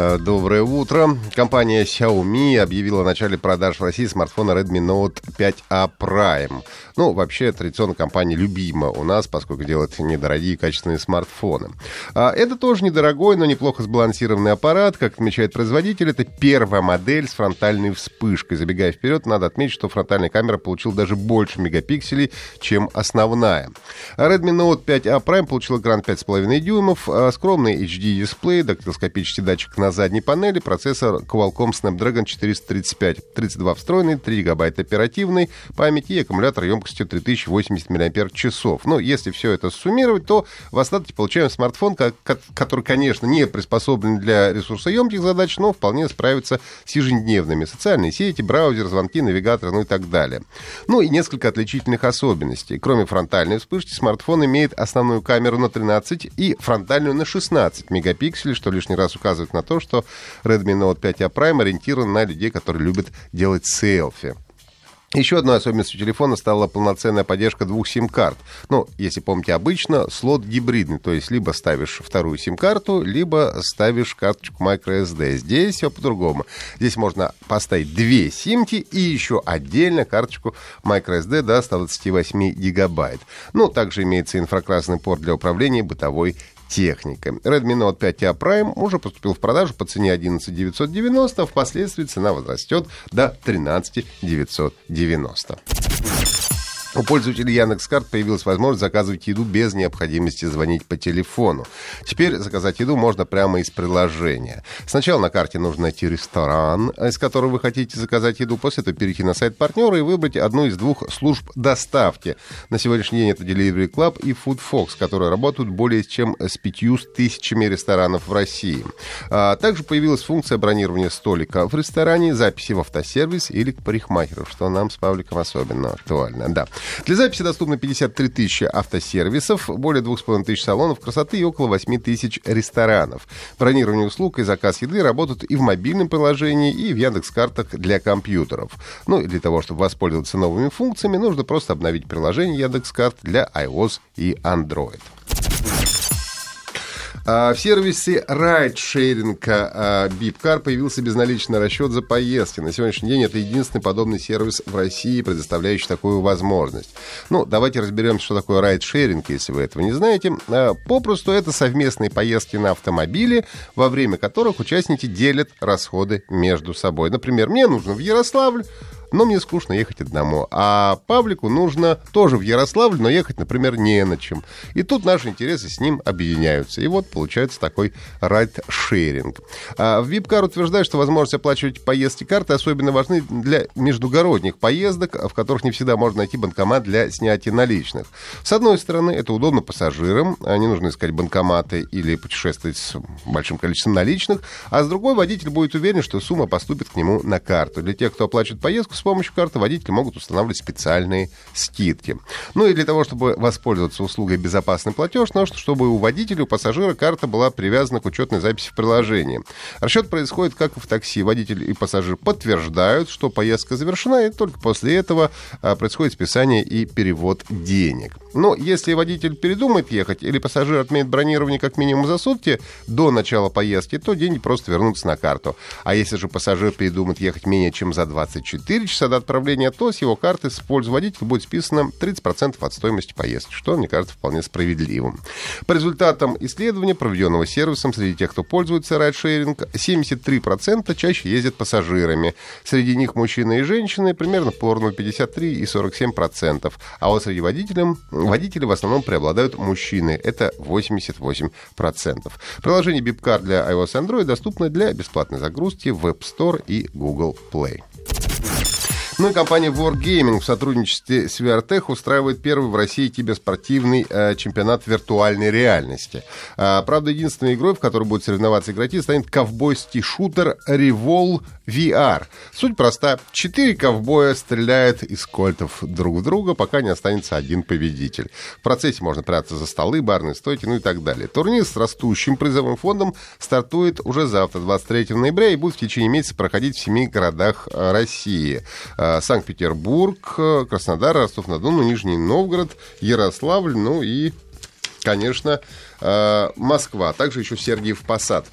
Э, Доброе утро. Компания Xiaomi объявила о начале продаж в России смартфона Redmi Note 5A Prime. Ну, вообще, традиционно компания любима у нас, поскольку делает недорогие качественные смартфоны. А это тоже недорогой, но неплохо сбалансированный аппарат. Как отмечает производитель, это первая модель с фронтальной вспышкой. Забегая вперед, надо отметить, что фронтальная камера получила даже больше мегапикселей, чем основная. Redmi Note 5A Prime получил экран 5,5 дюймов, а скромный HD-дисплей, дактилоскопический датчик на задней панели, процессор Qualcomm Snapdragon 435, 32 встроенный, 3 гигабайта оперативной памяти и аккумулятор емкостью 3080 мАч. Ну, если все это суммировать, то в остатке получаем смартфон, который, конечно, не приспособлен для ресурсоемких задач, но вполне справится с ежедневными. Социальные сети, браузер, звонки, навигатор, ну и так далее. Ну и несколько отличительных особенностей. Кроме фронтальной вспышки, смартфон имеет основную камеру на 13 и фронтальную на 16 мегапикселей, что лишний раз указывает на то, что Redmi Note 5A Prime ориентирован на людей, которые любят делать селфи. Еще одной особенностью телефона стала полноценная поддержка двух сим-карт. Ну, если помните, обычно слот гибридный, то есть либо ставишь вторую сим-карту, либо ставишь карточку microSD. Здесь все по-другому. Здесь можно поставить две симки и еще отдельно карточку microSD до 128 гигабайт. Ну, также имеется инфракрасный порт для управления бытовой техника. Redmi Note 5A Prime уже поступил в продажу по цене 11 990, впоследствии цена возрастет до 13 990. У пользователей Яндекс.Карт появилась возможность заказывать еду без необходимости звонить по телефону. Теперь заказать еду можно прямо из приложения. Сначала на карте нужно найти ресторан, из которого вы хотите заказать еду. После этого перейти на сайт партнера и выбрать одну из двух служб доставки. На сегодняшний день это Delivery Club и Food Fox, которые работают более чем с пятью тысячами ресторанов в России. А также появилась функция бронирования столика в ресторане, записи в автосервис или к парикмахеру, что нам с Павликом особенно актуально. Да. Для записи доступно 53 тысячи автосервисов, более 2,5 тысяч салонов красоты и около 8 тысяч ресторанов. Бронирование услуг и заказ еды работают и в мобильном приложении, и в Яндекс.Картах для компьютеров. Ну и для того, чтобы воспользоваться новыми функциями, нужно просто обновить приложение Яндекс.Карт для iOS и Android. А, в сервисе райдшеринга Бипкар появился безналичный расчет за поездки. На сегодняшний день это единственный подобный сервис в России, предоставляющий такую возможность. Ну, давайте разберемся, что такое райдшеринг, если вы этого не знаете. А, попросту это совместные поездки на автомобиле, во время которых участники делят расходы между собой. Например, мне нужно в Ярославль, но мне скучно ехать одному. А Павлику нужно тоже в Ярославль, но ехать, например, не на чем. И тут наши интересы с ним объединяются. И вот получается такой райд-шеринг. А Випкар утверждает, что возможность оплачивать поездки карты особенно важны для междугородних поездок, в которых не всегда можно найти банкомат для снятия наличных. С одной стороны, это удобно пассажирам, не нужно искать банкоматы или путешествовать с большим количеством наличных, а с другой водитель будет уверен, что сумма поступит к нему на карту. Для тех, кто оплачивает поездку, с помощью карты водители могут устанавливать специальные скидки. Ну и для того, чтобы воспользоваться услугой «Безопасный платеж», нужно, чтобы у водителя, у пассажира карта была привязана к учетной записи в приложении. Расчет происходит как и в такси. Водитель и пассажир подтверждают, что поездка завершена, и только после этого а, происходит списание и перевод денег. Но если водитель передумает ехать или пассажир отменит бронирование как минимум за сутки до начала поездки, то деньги просто вернутся на карту. А если же пассажир передумает ехать менее чем за 24 часа до отправления, то с его карты с пользу водителя будет списано 30% от стоимости поездки, что, мне кажется, вполне справедливым. По результатам исследования, проведенного сервисом среди тех, кто пользуется райдшеринг, 73% чаще ездят пассажирами. Среди них мужчины и женщины примерно поровну 53 и 47%. А вот среди водителей, водителей в основном преобладают мужчины. Это 88%. Приложение Bipcar для iOS и Android доступно для бесплатной загрузки в App Store и Google Play. Ну и компания Wargaming в сотрудничестве с VRTech устраивает первый в России киберспортивный э, чемпионат виртуальной реальности. А, правда, единственной игрой, в которой будет соревноваться игроки, станет ковбойский шутер Revol VR. Суть проста. Четыре ковбоя стреляют из кольтов друг в друга, пока не останется один победитель. В процессе можно прятаться за столы, барные стойки, ну и так далее. Турнир с растущим призовым фондом стартует уже завтра, 23 ноября, и будет в течение месяца проходить в семи городах э, России. Э, Санкт-Петербург, э, Краснодар, Ростов-на-Дону, Нижний Новгород, Ярославль, ну и, конечно, Москва. Также еще Сергиев Посад.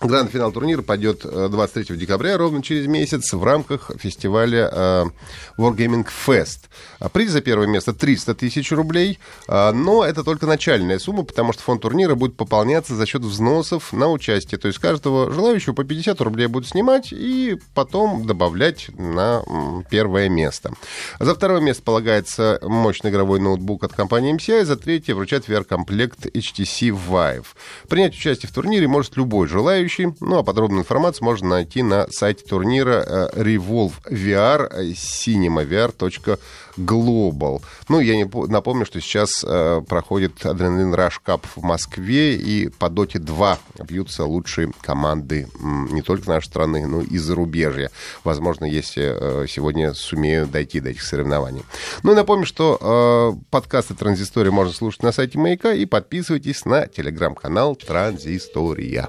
Гранд-финал турнира пойдет 23 э, декабря, ровно через месяц, в рамках фестиваля э, Wargaming Fest. А приз за первое место 300 тысяч рублей, э, но это только начальная сумма, потому что фонд турнира будет пополняться за счет взносов на участие. То есть каждого желающего по 50 рублей будут снимать и потом добавлять на первое место. За второе место полагается мощный игровой ноутбук от компании MCI, за третье вручат VR-комплект HTC Vive. Принять участие в турнире может любой желающий, желающий. Ну, а подробную информацию можно найти на сайте турнира э, Revolve VR э, cinemavr.global. Ну, я не, напомню, что сейчас э, проходит Адреналин Rush Cup в Москве, и по Доте 2 бьются лучшие команды не только нашей страны, но и зарубежья. Возможно, если э, сегодня сумею дойти до этих соревнований. Ну и напомню, что э, подкасты «Транзистория» можно слушать на сайте «Маяка» и подписывайтесь на телеграм-канал «Транзистория».